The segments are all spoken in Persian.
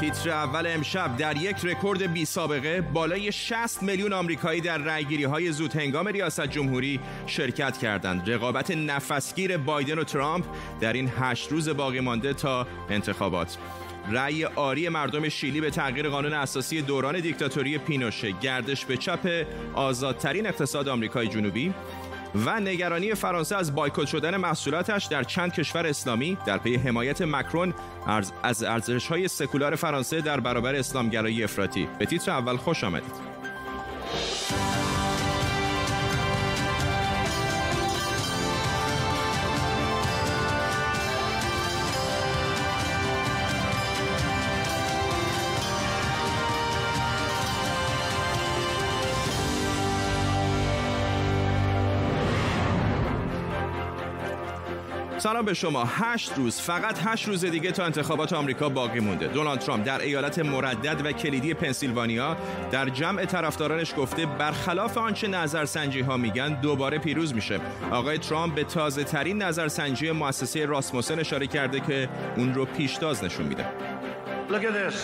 تیتر اول امشب در یک رکورد بی سابقه بالای 60 میلیون آمریکایی در رأیگیری های زود هنگام ریاست جمهوری شرکت کردند. رقابت نفسگیر بایدن و ترامپ در این هشت روز باقی مانده تا انتخابات. رأی آری مردم شیلی به تغییر قانون اساسی دوران دیکتاتوری پینوشه گردش به چپ آزادترین اقتصاد آمریکای جنوبی و نگرانی فرانسه از بایکوت شدن محصولاتش در چند کشور اسلامی. در پی حمایت مکرون از ارزش‌های سکولار فرانسه در برابر اسلامگرایی افراطی. به تیتر اول خوش آمدید. سلام به شما. هشت روز فقط هشت روز دیگه تا انتخابات آمریکا باقی مونده. دونالد ترامپ در ایالت مردد و کلیدی پنسیلوانیا در جمع طرفدارانش گفته برخلاف آنچه نظرسنجی ها میگن دوباره پیروز میشه. آقای ترامپ به تازه ترین نظرسنجی مؤسسه راسموسن اشاره کرده که اون رو پیشتاز نشون میده.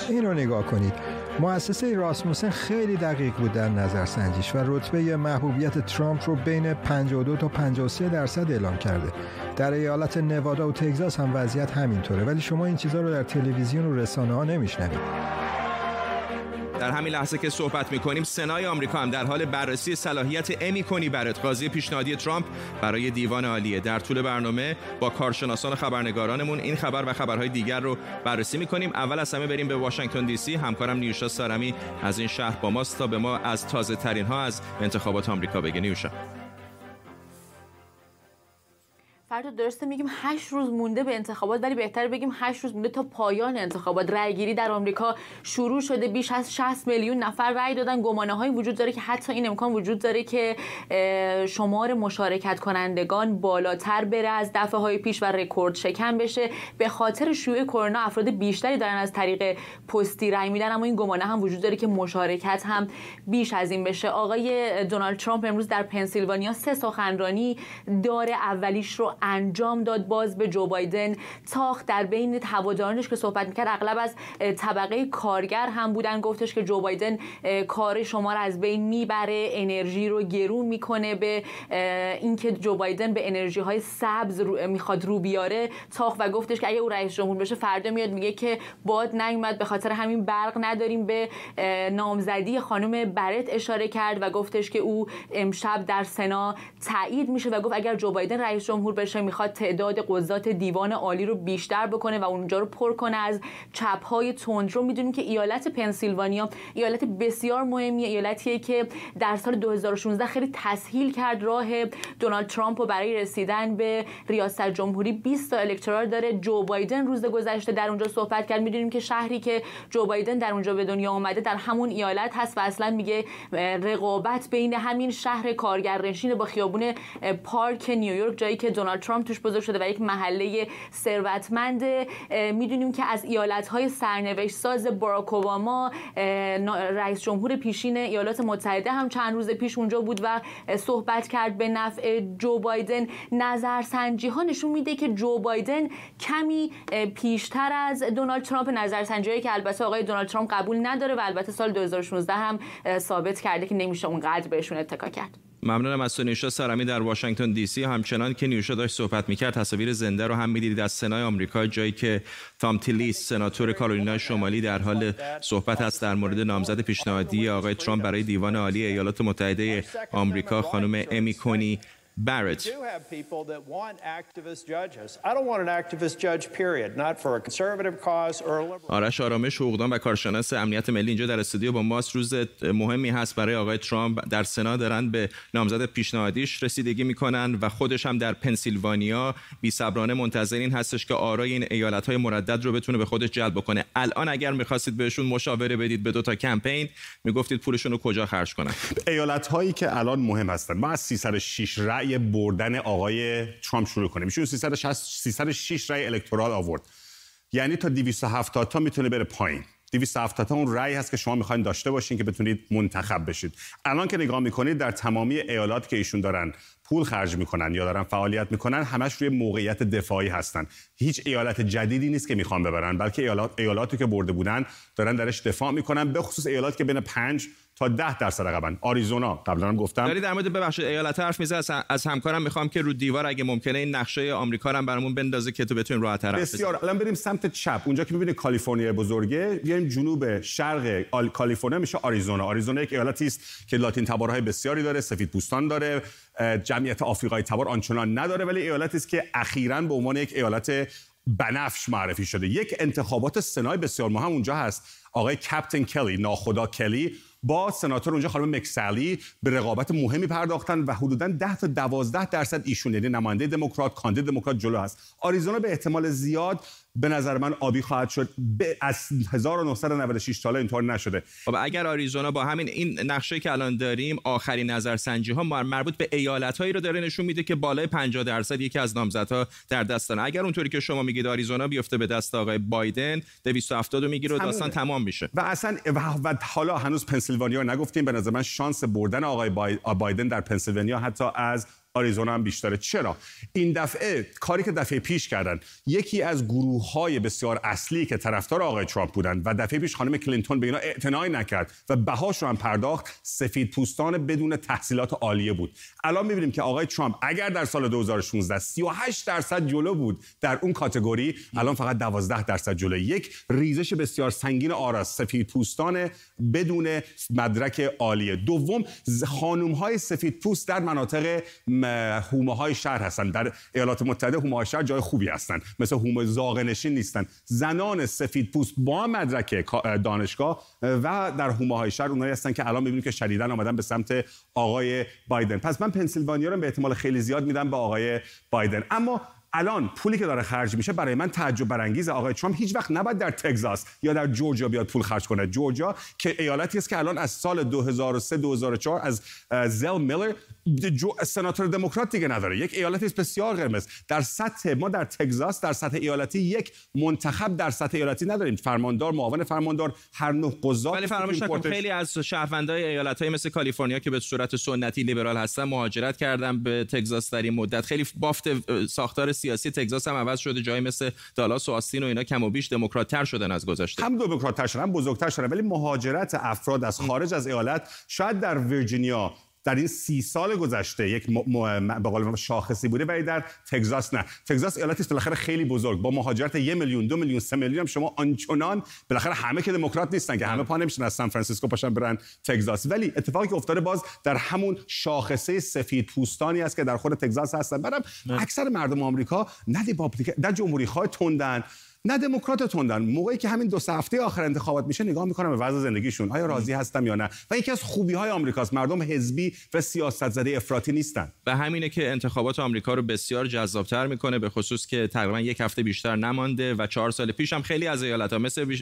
این رو نگاه کنید. مؤسسه راسموسن خیلی دقیق بود در نظرسنجیش و رتبه محبوبیت ترامپ رو بین 52 تا 53 درصد اعلام کرده. در ایالت نوادا و تگزاس هم وضعیت همینطوره ولی شما این چیزها رو در تلویزیون و رسانه ها نمیشنوید. در همین لحظه که صحبت می‌کنیم سنای آمریکا هم در حال بررسی صلاحیت امی کنی برات قاضی پیشنهادی ترامپ برای دیوان عالیه. در طول برنامه با کارشناسان و خبرنگارانمون این خبر و خبرهای دیگر رو بررسی می‌کنیم. اول از همه بریم به واشنگتن دی سی. همکارم نیوشا سارمی از این شهر با ماست تا به ما از تازه ترین ها از انتخابات آمریکا بگه. نیوشا. فردا درسته میگیم 8 روز مونده به انتخابات ولی بهتر بگیم 8 روز مونده تا پایان انتخابات. رأیگیری در آمریکا شروع شده. بیش از 60 میلیون نفر رأی دادن. گمانه های وجود داره که حتی این امکان وجود داره که شمار مشارکت کنندگان بالاتر بره از دفعه های پیش و رکورد شکن بشه. به خاطر شیوع کرونا افراد بیشتری دارن از طریق پستی رأی میدن. اما این گمانه هم وجود داره که مشارکت هم بیش از این بشه. آقای دونالد ترامپ امروز در پنسیلوانیا سه سخنرانی داره. اولیش رو انجام داد باز به جو بایدن تاخت در بین هوادارانش که صحبت می‌کرد. اغلب از طبقه کارگر هم بودن. گفتش که جو بایدن کار شما رو از بین می‌بره انرژی رو گرون می‌کنه به اینکه جو بایدن به انرژی های سبز رو می‌خواد رو بیاره. تاخت و گفتش که اگه او رئیس جمهور بشه فردا میاد میگه که باد نیومد به خاطر همین برق نداریم. به نامزدی خانم برت اشاره کرد و گفتش که او امشب در سنا تایید میشه و گفت اگر جو بایدن رئیس جمهور بشه می‌خواد تعداد قضات دیوان عالی رو بیشتر بکنه و اونجا رو پر کنه. از چپ های تند رو می‌دونیم که ایالت پنسیلوانیا ایالت بسیار مهمیه ایالتیه که در سال 2016 خیلی تسهیل کرد راه دونالد ترامپ رو برای رسیدن به ریاست جمهوری. 20 تا الکترال داره. جو بایدن روز گذشته در اونجا صحبت کرد. می‌دونیم که شهری که جو بایدن در اونجا به دنیا آمده در همون ایالت هست و اصلا میگه رقابت بین همین شهر کارگرنشین با خیابون پارک نیویورک جایی که دونالد ترامپ توش بزرگ شده و یک محله ثروتمند می‌دونیم که از ایالت های سرنوشت ساز باراک اوباما رئیس جمهور پیشین ایالات متحده هم چند روز پیش اونجا بود و صحبت کرد به نفع جو بایدن. نظرسنجی ها نشون میده که جو بایدن کمی پیشتر از دونالد ترامپ. نظرسنجی که البته آقای دونالد ترامپ قبول نداره و البته سال 2016 هم ثابت کرده که نمیشه اونقدر بهشون اتکا کرد. ممنونم از تو نیوشا سرمی در واشنگتن دی سی. همچنان که نیوشا داشت صحبت می‌کرد تصاویر زنده رو هم می‌دیدید از سنای آمریکا جایی که تام تیلیس سناتور کارولینای شمالی در حال صحبت است در مورد نامزد پیشنهادی آقای ترامپ برای دیوان عالی ایالات متحده آمریکا خانم امی کونی. Barrett. We do have people that want activist judges. I don't want an activist judge, period. Not for a conservative cause or a liberal. آرش آرامش حقوقدان و کارشناس امنیت ملی اینجا در استودیو با ماست روز مهمی هست برای آقای ترامپ در سنا دارن به نامزد پیشنهادیش رسیدگی می‌کنن و خودش هم در پنسیلوانیا بی صبرانه منتظر این هستش که آرای این ایالت های مردد رو بتونه به خودش جلب بکنه الان اگر می‌خواستید بهشون مشاوره بدید به دو تا کمپین می‌گفتید پولشون رو کجا خرج کنن ایالت هایی که الان مهم هستن ما از 306 رأی رأی بردن آقای ترامپ شروع کنیم ایشون 306 رأی الکترال آورد. یعنی تا 270 تا می‌تونه بره پایین. 270 تا اون رأی هست که شما می‌خواین داشته باشین که بتونید منتخب بشید. الان که نگاه می‌کنید در تمامی ایالات که ایشون دارن پول خرج می‌کنن یا دارن فعالیت می‌کنن همش روی موقعیت دفاعی هستن. هیچ ایالت جدیدی نیست که می‌خوان ببرن بلکه ایالات ایالاتی که برده بودن دارن درش دفاع می‌کنن به خصوص ایالات که بین 5 تا 10 درصد رقبن آریزونا قبلا هم گفتم. داری در مورد ببخشید ایالت حرف می‌زنه. از همکارم می‌خوام که رو دیوار اگه ممکنه این نقشه آمریکا رو برامون بندازه که تو بتونیم راحت تر بسیار. الان بریم سمت چپ. اونجا که می‌بینید کالیفرنیا بزرگه بیایم جنوب شرق کالیفرنیا میشه آریزونا. آریزونا یک ایالتی است که لاتین تبارهای بسیاری داره سفید پوستان داره جمعیت آفریقای تبار آنچنان نداره ولی ایالتی است که اخیرا به عنوان یک ایالت بنفش معرفی شده. یک انتخابات سنای بسیار مهم اونجا هست. آقای کپتن کلی ناخدا کلی با سناتور اونجا خانم مکسالی به رقابت مهمی پرداختن و حدودا 10 تا 12 درصد ایشون یعنی نماینده دموکرات کاندید دموکرات جلو هست. آریزونا به احتمال زیاد به نظر من آبی خواهد شد. به از 1996 تا اینطور نشده. خب اگر آریزونا با همین این نقشه که الان داریم آخرین نظرسنجی ها مربوط به ایالت هایی رو داره نشون میده که بالای 50 درصد یکی از نامزدها در دستان اگر اونطوری که شما میگید آریزونا بیفته به دست آقای بایدن 270 می‌گیره و داستان تمام میشه. و اصلا و حالا هنوز پنسیلوانیا نگفتیم. به نظر من شانس بردن آقای بایدن در پنسیلوانیا حتی از آریزونا هم بیشتره. چرا؟ این دفعه کاری که دفعه پیش کردن یکی از گروه های بسیار اصلی که طرفدار آقای ترامپ بودن و دفعه پیش خانم کلینتون به اینا اعتنایی نکرد و بهاش رو هم پرداخت سفید پوستان بدون تحصیلات عالیه بود. الان می‌بینیم که آقای ترامپ اگر در سال 2016 38 درصد جلو بود در اون کاتگوری الان فقط 12 درصد جلو یک ریزش بسیار سنگین آراز سفید پوستان بدون مدرک عالیه. دوم خانم های سفید پوست در مناطق هومه های شهر هستن. در ایالات متحده هومه های شهر جای خوبی هستن. مثل هومه زاغنشین نیستن. زنان سفید پوست با مدرک دانشگاه و در هومه های شهر اونایی هستن که الان می‌بینیم که شدیدن آمدن به سمت آقای بایدن. پس من پنسیلوانیا رو به احتمال خیلی زیاد میدم به آقای بایدن. اما الان پولی که داره خرج میشه برای من تعجب برانگیز آقای ترامپ هیچ وقت نباید در تگزاس یا در جورجیا بیاد پول خرج کنه. جورجیا که ایالتی است که الان از سال 2003 2004 از زل میلر سناتور دموکرات دیگه نداره. یک ایالتی است بسیار قرمز. در سطح ما در تگزاس در سطح ایالتی یک منتخب در سطح ایالتی نداریم. فرماندار معاون فرماندار هر نوع قضات ولی فراموش نکن خیلی از شهروندای ایالت‌های مثل کالیفرنیا که به صورت سنتی لیبرال هستن مهاجرت کردن به تگزاس در این مدت. خیلی بافت ساختار سیاسی تگزاس هم عوض شده جایی مثل دالاس و آستین و اینا کم و بیش دموکرات‌تر شدن از گذشته. هم دموکرات‌تر شدن هم بزرگتر شدن ولی مهاجرت افراد از خارج از ایالت شاید در ویرجینیا در این سی سال گذشته یک به قول شاخصی بوده ولی در تگزاس نه. تگزاس ایالتی است بالاخره خیلی بزرگ. با مهاجرت یک میلیون دو میلیون سه میلیون شما آنچنان بالاخره همه که دموکرات نیستن که همه پا نمیشن از سان فرانسیسکو پاشن برن تگزاس. ولی اتفاقی که افتاده باز در همون شاخصه سفید پوستانی است که در خود تگزاس هستن. بعدم اکثر مردم آمریکا نه در جمهوری خواه تندن. نه دموکرات تندن موقعی که همین دو سه هفته آخر انتخابات میشه نگاه می‌کنم به وضع زندگیشون. آیا راضی هستم یا نه؟ و یکی از خوبی های آمریکاست. مردم حزبی و سیاست زده افراطی نیستن. و همینه که انتخابات آمریکا رو بسیار جذابتر می‌کنه به خصوص که تقریبا یک هفته بیشتر نمانده و چهار سال پیش هم خیلی از ایالت ها مثل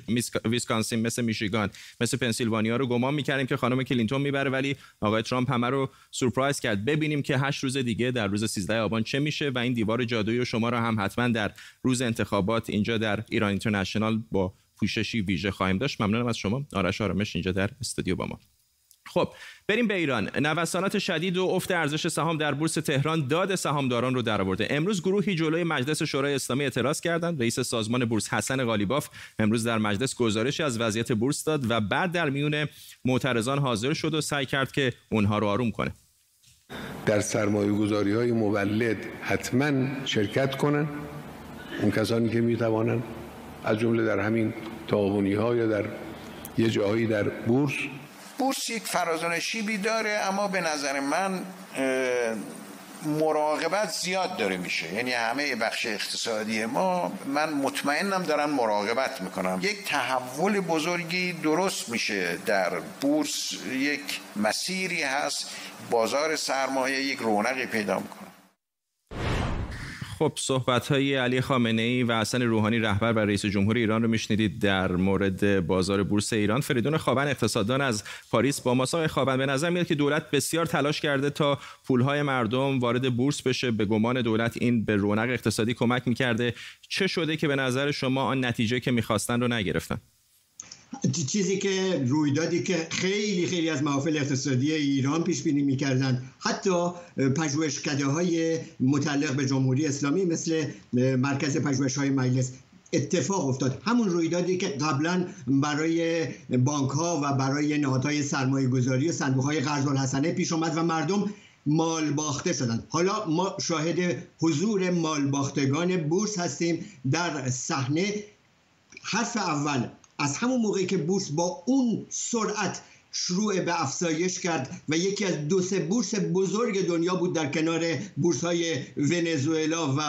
ویسکانسین مثل میشیگان مثل پنسیلوانیا رو گمان می‌کردیم که خانم کلینتون می‌بره ولی آقای ترامپ همه رو سورپرایز کرد. ببینیم که 8 روز دیگه در روز 13 آبان چه میشه و این دیوار جادویی رو شما رو هم حتما در روز انتخابات اینجا در ایران اینترنشنال با پوششی ویژه خواهیم داشت. ممنونم از شما. آرش آرامش اینجا در استودیو با ما. خب بریم به ایران. نوسانات شدید و افت ارزش سهام در بورس تهران داد سهامداران رو درآورده امروز گروهی جلوی مجلس شورای اسلامی اعتراض کردند. رئیس سازمان بورس حسن غالیباف امروز در مجلس گزارشی از وضعیت بورس داد و بعد در میون معترضان حاضر شد و سعی کرد که اونها رو آروم کنه. در سرمایه گذاری های مولد حتما شرکت کنن. اون کسانی که می‌توانند از جمله در همین تعاونی ها یا در یه جاهایی در بورس. بورس یک فرازان شیبی داره اما به نظر من مراقبت زیاد داره میشه. یعنی همه بخش اقتصادی ما من مطمئنم دارن مراقبت می‌کنم یک تحول بزرگی درست میشه در بورس. یک مسیری هست بازار سرمایه یک رونقی پیدا می‌کنه. خب صحبت های علی خامنه ای و حسن روحانی رهبر و رئیس جمهور ایران رو میشنیدید در مورد بازار بورس ایران. فریدون خابن اقتصاددان از پاریس با ماسای خابن به نظر میاد که دولت بسیار تلاش کرده تا پولهای مردم وارد بورس بشه. به گمان دولت این به رونق اقتصادی کمک می‌کرده. چه شده که به نظر شما آن نتیجه که می‌خواستن رو نگرفتن؟ چیزی که رویدادی که خیلی خیلی از محافل اقتصادی ایران پیش بینی می‌کردن حتی پژوهشکده های متعلق به جمهوری اسلامی مثل مرکز پژوهش های مجلس اتفاق افتاد. همون رویدادی که قبلا برای بانک ها و برای نهادهای سرمایه گذاری و صندوق های قرض الحسنه پیش آمد و مردم مال باخته شدن. حالا ما شاهد حضور مال باختگان بورس هستیم در صحنه. حرف اول از همون موقعی که بورس با اون سرعت شروع به افزایش کرد و یکی از دو سه بورس بزرگ دنیا بود در کنار بورس های ونزوئلا و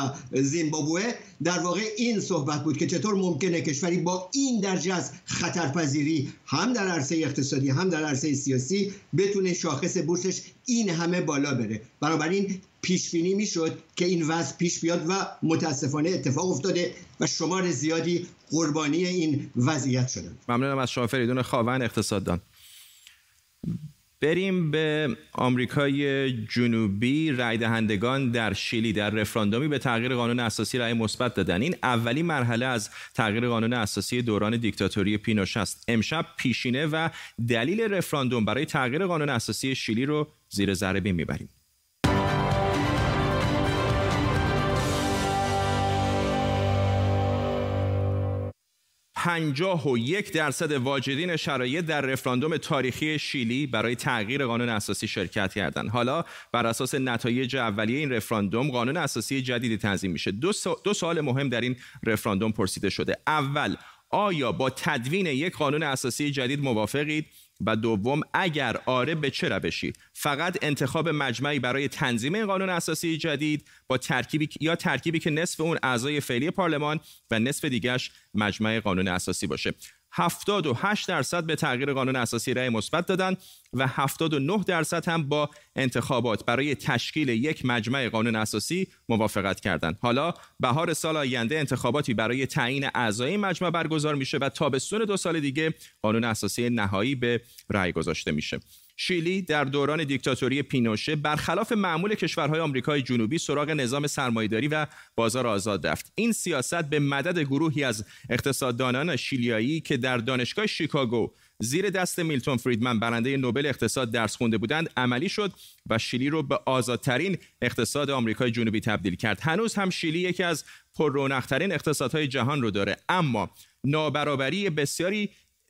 زیمبابوه. در واقع این صحبت بود که چطور ممکنه کشوری با این درجه از خطرپذیری هم در عرصه اقتصادی هم در عرصه سیاسی بتونه شاخص بورسش این همه بالا بره. بنابراین پیش بینی می‌شد که این وضع پیش بیاد و متاسفانه اتفاق افتاده و شمار زیادی قربانی این وضعیت شدن ممنونم از شما فریدون خاون اقتصاددان. بریم به آمریکای جنوبی. رای دهندگان در شیلی در رفراندومی به تغییر قانون اساسی رای مثبت دادن. این اولین مرحله از تغییر قانون اساسی دوران دیکتاتوری پینوش است. امشب پیشینه و دلیل رفراندوم برای تغییر قانون اساسی شیلی رو زیر ذره بین می‌بریم. پنجاه و یک درصد واجدین شرایط در رفراندوم تاریخی شیلی برای تغییر قانون اساسی شرکت کردند. حالا بر اساس نتایج اولیه این رفراندوم قانون اساسی جدیدی تنظیم میشه. دو, دو سوال مهم در این رفراندوم پرسیده شده. اول آیا با تدوین یک قانون اساسی جدید موافقید؟ و دوم اگر آره به چه روشی؟ فقط انتخاب مجمعی برای تنظیم این قانون اساسی جدید با ترکیبی یا ترکیبی که نصف اون اعضای فعلی پارلمان و نصف دیگرش مجمع قانون اساسی باشه. 78 درصد به تغییر قانون اساسی رأی مثبت دادند و 79 درصد هم با انتخابات برای تشکیل یک مجمع قانون اساسی موافقت کردند. حالا بهار سال آینده انتخاباتی برای تعیین اعضای مجمع برگزار میشه و تابستون دو سال دیگه قانون اساسی نهایی به رأی گذاشته میشه. شیلی در دوران دیکتاتوری پینوشه برخلاف معمول کشورهای آمریکای جنوبی سراغ نظام سرمایهداری و بازار آزاد رفت. این سیاست به مدد گروهی از اقتصاددانان شیلیایی که در دانشگاه شیکاگو زیر دست میلتون فریدمن برنده نوبل اقتصاد درس خونده بودند عملی شد و شیلی رو به آزادترین اقتصاد آمریکای جنوبی تبدیل کرد. هنوز هم شیلی یکی از پررونقترین اقتصادهای جهان رو داره اما نابرابری بسیاری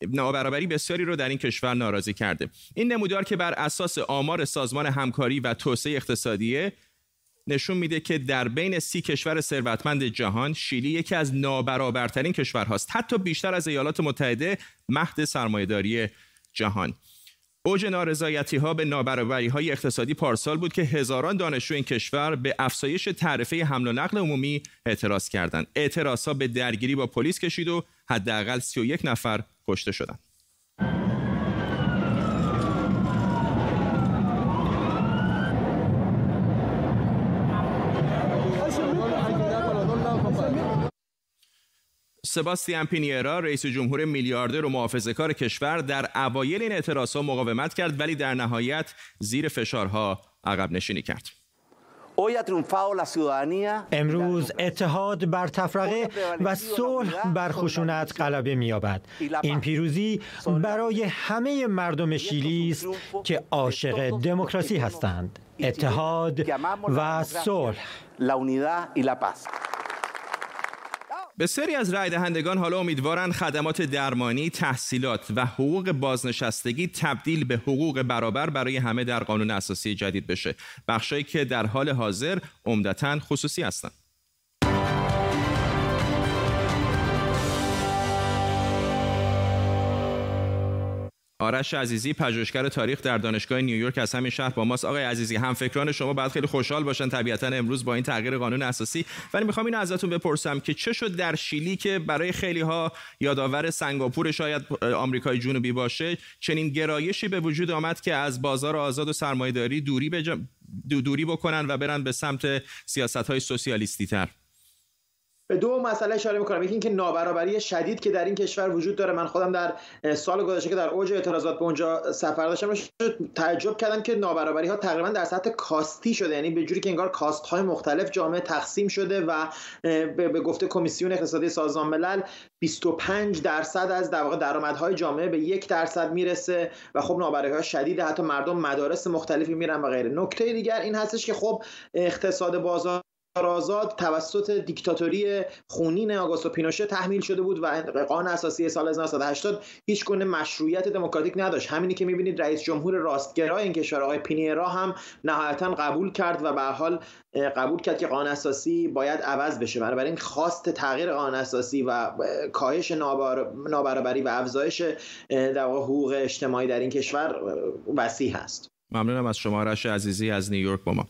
نابرابری بسیاری رو در این کشور ناراضی کرده. این نمودار که بر اساس آمار سازمان همکاری و توسعه اقتصادی نشون میده که در بین سی کشور ثروتمند جهان شیلی یکی از نابرابرترین کشورهاست. حتی بیشتر از ایالات متحده مهد سرمایهداری جهان. اوج نارضایتی ها به نابرابری های اقتصادی پارسال بود که هزاران دانشجو این کشور به افزایش تعرفه حمل و نقل عمومی اعتراض کردند. اعتراض ها به درگیری با پلیس کشید و حداقل 31 نفر کشته شدند. سباستیان پینیرا رئیس جمهور میلیاردر و محافظه کار کشور در اوایل این اعتراضها مقاومت کرد ولی در نهایت زیر فشارها عقب نشینی کرد. امروز اتحاد بر تفرقه و صلح بر خشونت غلبه می‌یابد. این پیروزی برای همه مردم شیلی است که عاشق دموکراسی هستند. اتحاد و صلح. بسیاری از رای دهندگان حالا امیدوارند خدمات درمانی، تحصیلات و حقوق بازنشستگی تبدیل به حقوق برابر برای همه در قانون اساسی جدید بشه. بخشایی که در حال حاضر عمدتا خصوصی هستند. آرش عزیزی پژوهشگر تاریخ در دانشگاه نیویورک از همین شهر با ماست. آقای عزیزی هم فکران شما باید خیلی خوشحال باشن طبیعتا امروز با این تغییر قانون اساسی. ولی می‌خوام اینو ازتون بپرسم که چه شد در شیلی که برای خیلی ها یادآور سنگاپور شاید آمریکای جنوبی باشه چنین گرایشی به وجود آمد که از بازار آزاد و سرمایه‌داری دوری دوری بکنن و برن به سمت سیاست های سوسیالیستی تر به دو مسئله اشاره می‌کنم. یکی اینکه نابرابری شدید که در این کشور وجود داره. من خودم در سال گذشته که در اوج اعتراضات به اونجا سفر داشتم تعجب کردم که نابرابری ها تقریبا در سطح کاستی شده. یعنی به جوری که انگار کاست های مختلف جامعه تقسیم شده و به گفته کمیسیون اقتصادی سازمان ملل 25 درصد از در واقع درآمدهای جامعه به یک درصد می‌رسه و خب نابرابری ها شدیده حتی مردم مدارس مختلفی میرن و غیره. نکته دیگر این هستش که خب اقتصاد بازار آزاد توسط دیکتاتوری خونین آگوستو پینوشه تحمیل شده بود و قانون اساسی سال 1980 هیچ گونه مشروعیت دموکراتیک نداشت. همینی که می‌بینید رئیس جمهور راستگرا این کشور آقای پینیرا هم نهایتا قبول کرد و به حال قبول کرد که قانون اساسی باید عوض بشه. بنابراین خواست تغییر قانون اساسی و کاهش نابرابری و افزایش در حقوق اجتماعی در این کشور وسیع هست. ممنونم از شما رش عزیزی از نیویورک با ما.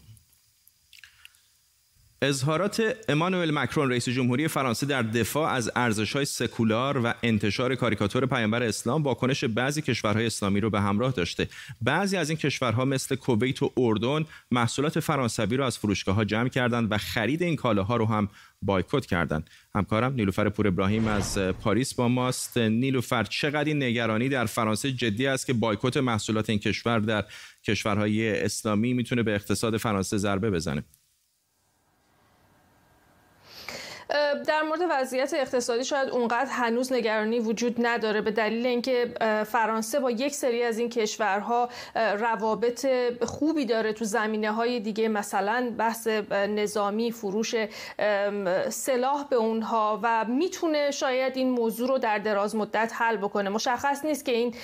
اظهارات امانوئل مکرون رئیس جمهوری فرانسه در دفاع از های سکولار و انتشار کاریکاتور پیامبر اسلام واکنش بعضی کشورهای اسلامی رو به همراه داشته. بعضی از این کشورها مثل کویت و اردن محصولات فرانسوی رو از فروشگاه ها جمع کردند و خرید این کالاها رو هم بایکوت کردند. همکارم نیلوفر پور ابراهیم از پاریس با ماست. نیلوفر چقدر این نگرانی در فرانسه جدی است که بایکوت محصولات این کشور در کشورهای اسلامی می‌تونه به اقتصاد فرانسه ضربه بزنه؟ در مورد وضعیت اقتصادی شاید اونقدر هنوز نگرانی وجود نداره به دلیل اینکه فرانسه با یک سری از این کشورها روابط خوبی داره تو زمینه های دیگه مثلا بحث نظامی فروش سلاح به اونها و می‌تونه شاید این موضوع رو در دراز مدت حل بکنه. مشخص نیست که این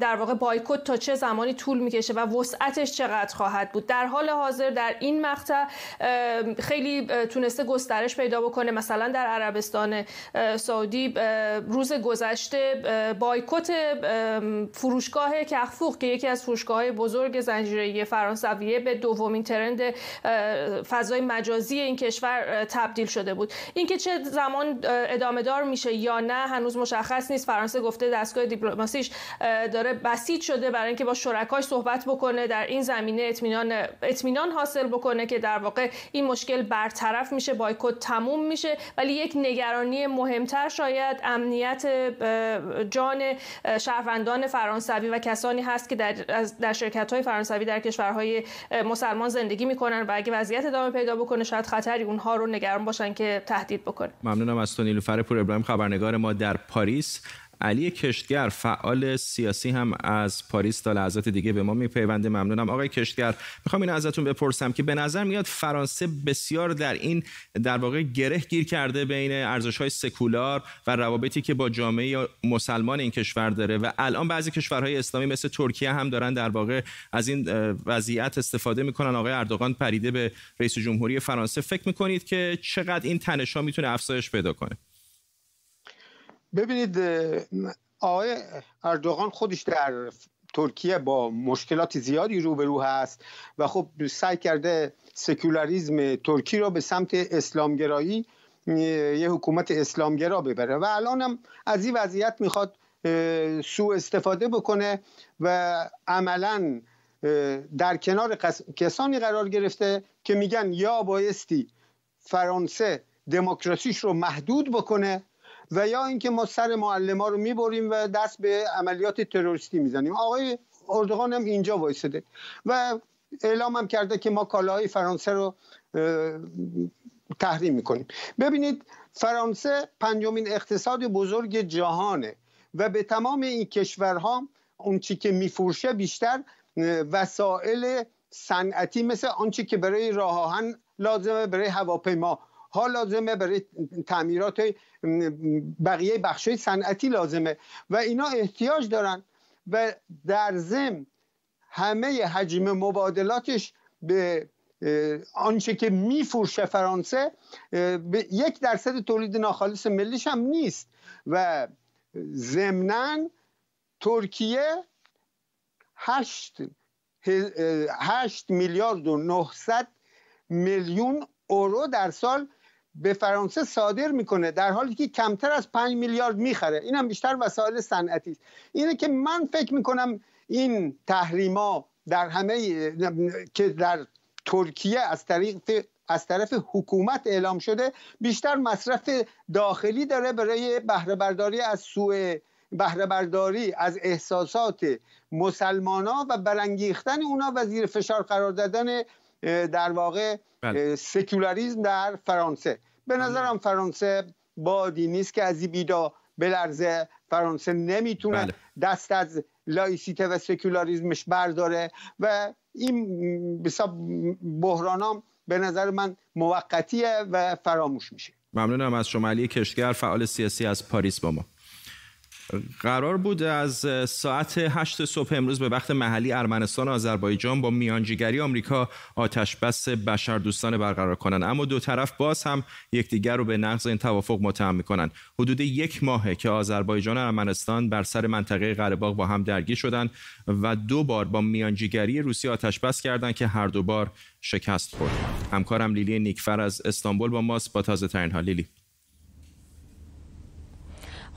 در واقع بایکوت تا چه زمانی طول می‌کشه و وسعتش چقدر خواهد بود. در حال حاضر در این مقطع خیلی تونسته گسترش پیدا بکنه. مثلا در عربستان سعودی روز گذشته بایکوت فروشگاه کخفوق که یکی از فروشگاه بزرگ زنجیره فرانسویه به دومین ترند فضای مجازی این کشور تبدیل شده بود. اینکه چه زمان ادامه دار میشه یا نه هنوز مشخص نیست. فرانسه گفته دستگاه دیپلماسیش داره بسیج شده برای اینکه با شرکاش صحبت بکنه در این زمینه اطمینان اطمینان حاصل بکنه که در واقع این مشکل برطرف میشه بایکوت تموم میشه ولی یک نگرانی مهمتر شاید امنیت جان شهروندان فرانسوی و کسانی هست که در, در شرکت های فرانسوی در کشورهای مسلمان زندگی می‌کنن و اگه وضعیت ادامه پیدا بکنه شاید خطری اونها رو نگران باشن که تهدید بکنه. ممنونم از تو نیلوفر پور ابراهیم خبرنگار ما در پاریس. علی کشتگر فعال سیاسی هم از پاریس تا لحظات دیگه به ما میپیونده. ممنونم. آقای کشتگر می‌خوام این ازتون بپرسم که به نظر میاد فرانسه بسیار در این در واقع گره گیر کرده بین ارزش های سکولار و روابطی که با جامعه مسلمان این کشور داره و الان بعضی کشورهای اسلامی مثل ترکیه هم دارن در واقع از این وضعیت استفاده می‌کنن. آقای اردوغان پریده به رئیس جمهوری فرانسه. فکر می‌کنید که چقدر این تنش ها می‌تونه افزایش پیدا کنه؟ ببینید آقای اردوغان خودش در ترکیه با مشکلات زیادی روبرو هست و خب سعی کرده سکولاریزم ترکی رو به سمت اسلامگرایی یه حکومت اسلامگرا ببره و الان هم از این وضعیت می‌خواد سوء استفاده بکنه و عملا در کنار کسانی قرار گرفته که میگن یا بایستی فرانسه دموکراسیش رو محدود بکنه و یا اینکه ما سر معلم ها رو می‌بریم و دست به عملیات تروریستی می‌زنیم. آقای اردوغان هم اینجا وایساده. و اعلام هم کرده که ما کالاهای فرانسه رو تحریم می‌کنیم. ببینید فرانسه پنجمین اقتصاد بزرگ جهانه و به تمام این کشورها اون چی که میفروشه بیشتر وسایل صنعتی مثل آنچه که برای راه آهن لازمه برای هواپیما ها لازمه برای تعمیرات بقیه بخش صنعتی لازمه. و اینا احتیاج دارن و در ضمن همه حجم مبادلاتش به آنچه که میفروشه فرانسه به یک درصد تولید ناخالص ملیش هم نیست. و ضمنا ترکیه هشت, هشت میلیارد و 900 میلیون اورو در سال به فرانسه صادر می‌کنه در حالی که کمتر از 5 میلیارد می‌خره. اینم بیشتر وسایل صنعتی است. اینه که من فکر می‌کنم این تحریما در همه که در ترکیه از طریق از طرف حکومت اعلام شده بیشتر مصرف داخلی داره برای بهره برداری از سوء بهره برداری از احساسات مسلمان ها و برانگیختن اونا و زیر فشار قرار دادن در واقع بله. سکولاریزم در فرانسه به. نظرم فرانسه بادی نیست که از این بیدا بلرزه فرانسه نمی‌تونه بله. دست از لایسیته و سکولاریزمش برداره و این بحرانام به نظر من موقتیه و فراموش میشه ممنونم از شما علی کشگر فعال سیاسی از پاریس با ما قرار بود از ساعت 8 صبح امروز به وقت محلی ارمنستان و آذربایجان با میانجیگری آمریکا آتش بس بشر دوستانه برقرار کنند. اما دو طرف باز هم یکدیگر رو به نقض این توافق متهم می‌کنند. حدود یک ماهه که آذربایجان و ارمنستان بر سر منطقه قره با هم درگیر شدند و دو بار با میانجیگری روسیه آتش بس کردند که هر دو بار شکست خورد. همکارم لیلی نیکفر از استانبول با ماست. با تازه ترین ها لیلی.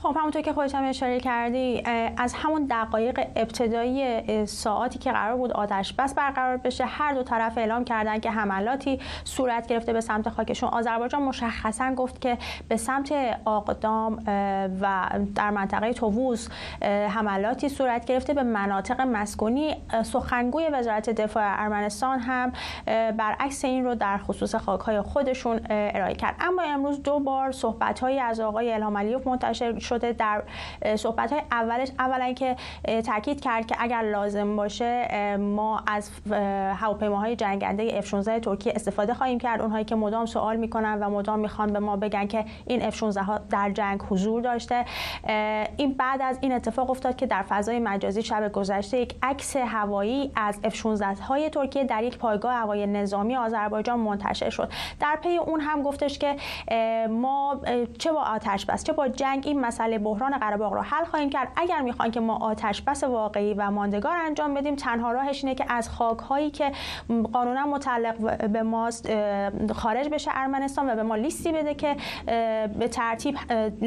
خب همونطور که خودت هم اشاره کردی از همون دقایق ابتدایی ساعتی که قرار بود آتش بس برقرار بشه هر دو طرف اعلام کردن که حملاتی صورت گرفته به سمت خاکشون. آذربایجان مشخصا گفت که به سمت آقدام و در منطقه تووز حملاتی صورت گرفته به مناطق مسکونی. سخنگوی وزارت دفاع ارمنستان هم برعکس این رو در خصوص خاکهای خودشون ارائه کرد. اما امروز دو بار صحبت‌هایی از آقای الهام علیوف منتشر شده در صحبت های اولش. اولا که تاکید کرد که اگر لازم باشه ما از هواپیماهای جنگنده اف 16 ترکیه استفاده خواهیم کرد. اونهایی که مدام سوال می‌کنن و مدام می‌خوان به ما بگن که این اف 16 ها در جنگ حضور داشته. این بعد از این اتفاق افتاد که در فضای مجازی شب گذشته یک عکس هوایی از اف 16 های ترکیه در یک پایگاه هوایی نظامی آذربایجان منتشر شد. در پی اون هم گفتش که ما چه با آتش بس چه با جنگ این مسئله بحران قره رو حل خواهیم کرد. اگر می‌خوان که ما آتش بس واقعی و ماندگار انجام بدیم تنها راهش اینه که از خاک هایی که قانونا متعلق به ماست خارج بشه ارمنستان و به ما لیستی بده که به ترتیب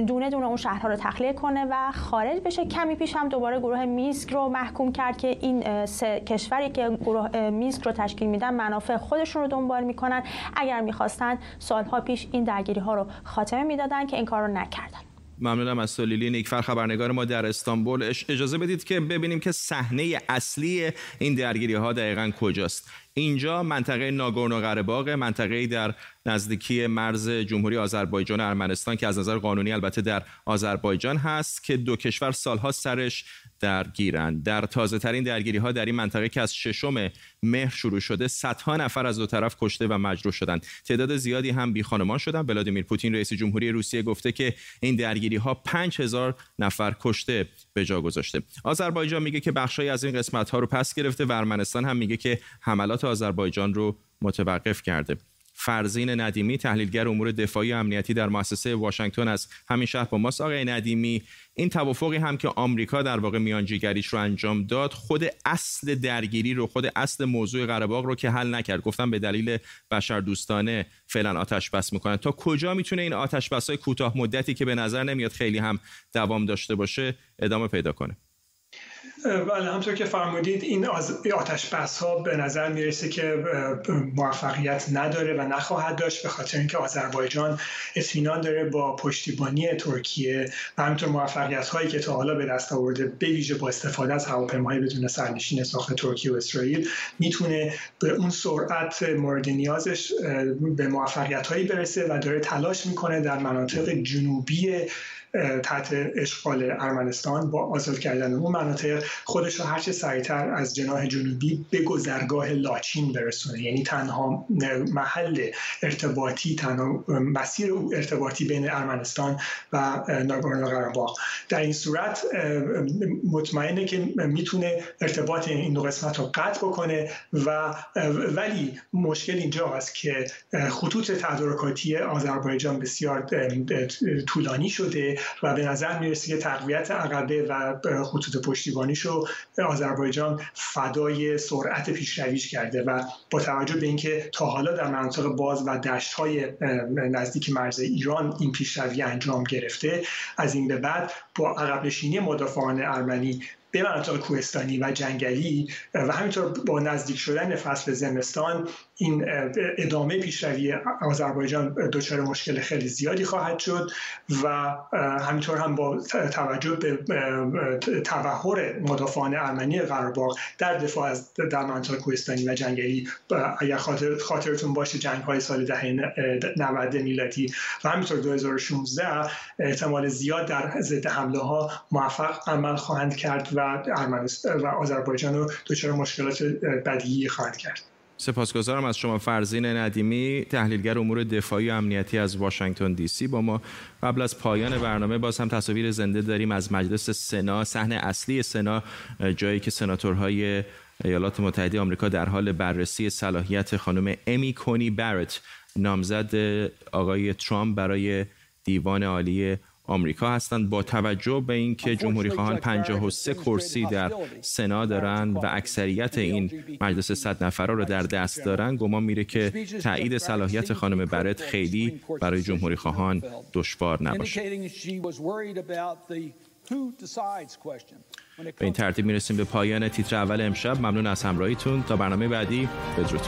دونه دونه اون شهرها رو تخلیه کنه و خارج بشه. کمی پیش هم دوباره گروه میسک رو محکوم کرد که این سه کشوری که گروه میسک رو تشکیل میدن منافع خودشون رو دنبال می‌کنن. اگر می‌خواستن سالها پیش این درگیری ها رو خاتمه می‌دادن که این کار رو نکردن ممنونم از سلیلی نیکفر خبرنگار ما در استانبول. اجازه بدید که ببینیم که صحنه اصلی این درگیری ها دقیقا کجاست. اینجا منطقه ناگورنو قره منطقه در نزدیکی مرز جمهوری آذربایجان و ارمنستان که از نظر قانونی البته در آذربایجان هست که دو کشور سالها سرش درگیرند. در تازه ترین درگیری ها در این منطقه که از ششم مهر شروع شده صدها نفر از دو طرف کشته و مجروح شدند. تعداد زیادی هم بی خانمان شدند. ولادیمیر پوتین رئیس جمهوری روسیه گفته که این درگیری ها 5000 نفر کشته به جا گذاشته. آذربایجان میگه که بخشی از این قسمت ها رو پس گرفته. و ارمنستان هم میگه که حملات آذربایجان رو متوقف کرده. فرزین ندیمی تحلیلگر امور دفاعی و امنیتی در مؤسسه واشنگتن از همین شهر با ماست. آقای ندیمی این توافقی هم که آمریکا در واقع میانجیگریش رو انجام داد خود اصل درگیری رو خود اصل موضوع قره رو که حل نکرد. گفتم به دلیل بشر دوستانه فعلا آتش بس می‌کنه تا کجا می‌تونه این آتش بس های کوتاه مدتی که به نظر نمیاد خیلی هم دوام داشته باشه ادامه پیدا کنه؟ بله همطور که فرمودید این آتش بس ها به نظر می‌رسه که موفقیت نداره و نخواهد داشت به خاطر اینکه آذربایجان اطمینان داره با پشتیبانی ترکیه و همینطور موفقیت هایی که تا حالا به دست آورده به ویژه با استفاده از هواپیماهای بدون سرنشین ساخت ترکیه و اسرائیل می‌تونه به اون سرعت مورد نیازش به موفقیت هایی برسه و داره تلاش می‌کنه در مناطق جنوبی تحت اشغال ارمنستان با آزاد کردن اون مناطق خودش رو هرچه سریعتر از جناح جنوبی به گذرگاه لاچین برسونه. یعنی تنها محل ارتباطی تنها مسیر ارتباطی بین ارمنستان و ناگورنو قرباغ در این صورت مطمئنه که می‌تونه ارتباط این دو قسمت رو قطع بکنه و ولی مشکل اینجا هست که خطوط تدارکاتی آذربایجان بسیار طولانی شده و به نظر می‌رسه که تقویت عقبه و خطوط پشتیبانیشو آذربایجان فدای سرعت پیشرویش کرده و با توجه به اینکه تا حالا در مناطق باز و دشت های نزدیک مرز ایران این پیشروی انجام گرفته از این به بعد با عقب نشینی مدافعان ارمنی به مناطق کوهستانی و جنگلی و همینطور با نزدیک شدن فصل زمستان این ادامه پیشروی آذربایجان دچار مشکل خیلی زیادی خواهد شد و همینطور هم با توجه به تبهر مدافعان ارمنی قرارباغ در دفاع از در مناطق کوهستانی و جنگلی اگر خاطر خاطرتون باشه جنگ های سال دهه 90 میلادی و همینطور 2016 احتمال زیاد در ضد حمله ها موفق عمل خواهند کرد و ارمنستان و آذربایجان رو دچار مشکلات بدیهی خواهند کرد. سپاسگزارم از شما فرزین ندیمی تحلیلگر امور دفاعی و امنیتی از واشنگتن دی سی با ما. قبل از پایان برنامه باز هم تصاویر زنده داریم از مجلس سنا صحنه اصلی سنا جایی که سناتورهای ایالات متحده آمریکا در حال بررسی صلاحیت خانم امی کونی بارت نامزد آقای ترامپ برای دیوان عالی آمریکا هستند با توجه به اینکه جمهوری خواهان 53 کرسی در سنا دارند و اکثریت این مجلس 100 نفره رو در دست دارند. گمان میره که تایید صلاحیت خانم برت خیلی برای جمهوری خواهان دشوار نباشه. به این ترتیب می‌رسیم به پایان تیتر اول امشب. ممنون از همراهیتون. تا برنامه بعدی. بدرود.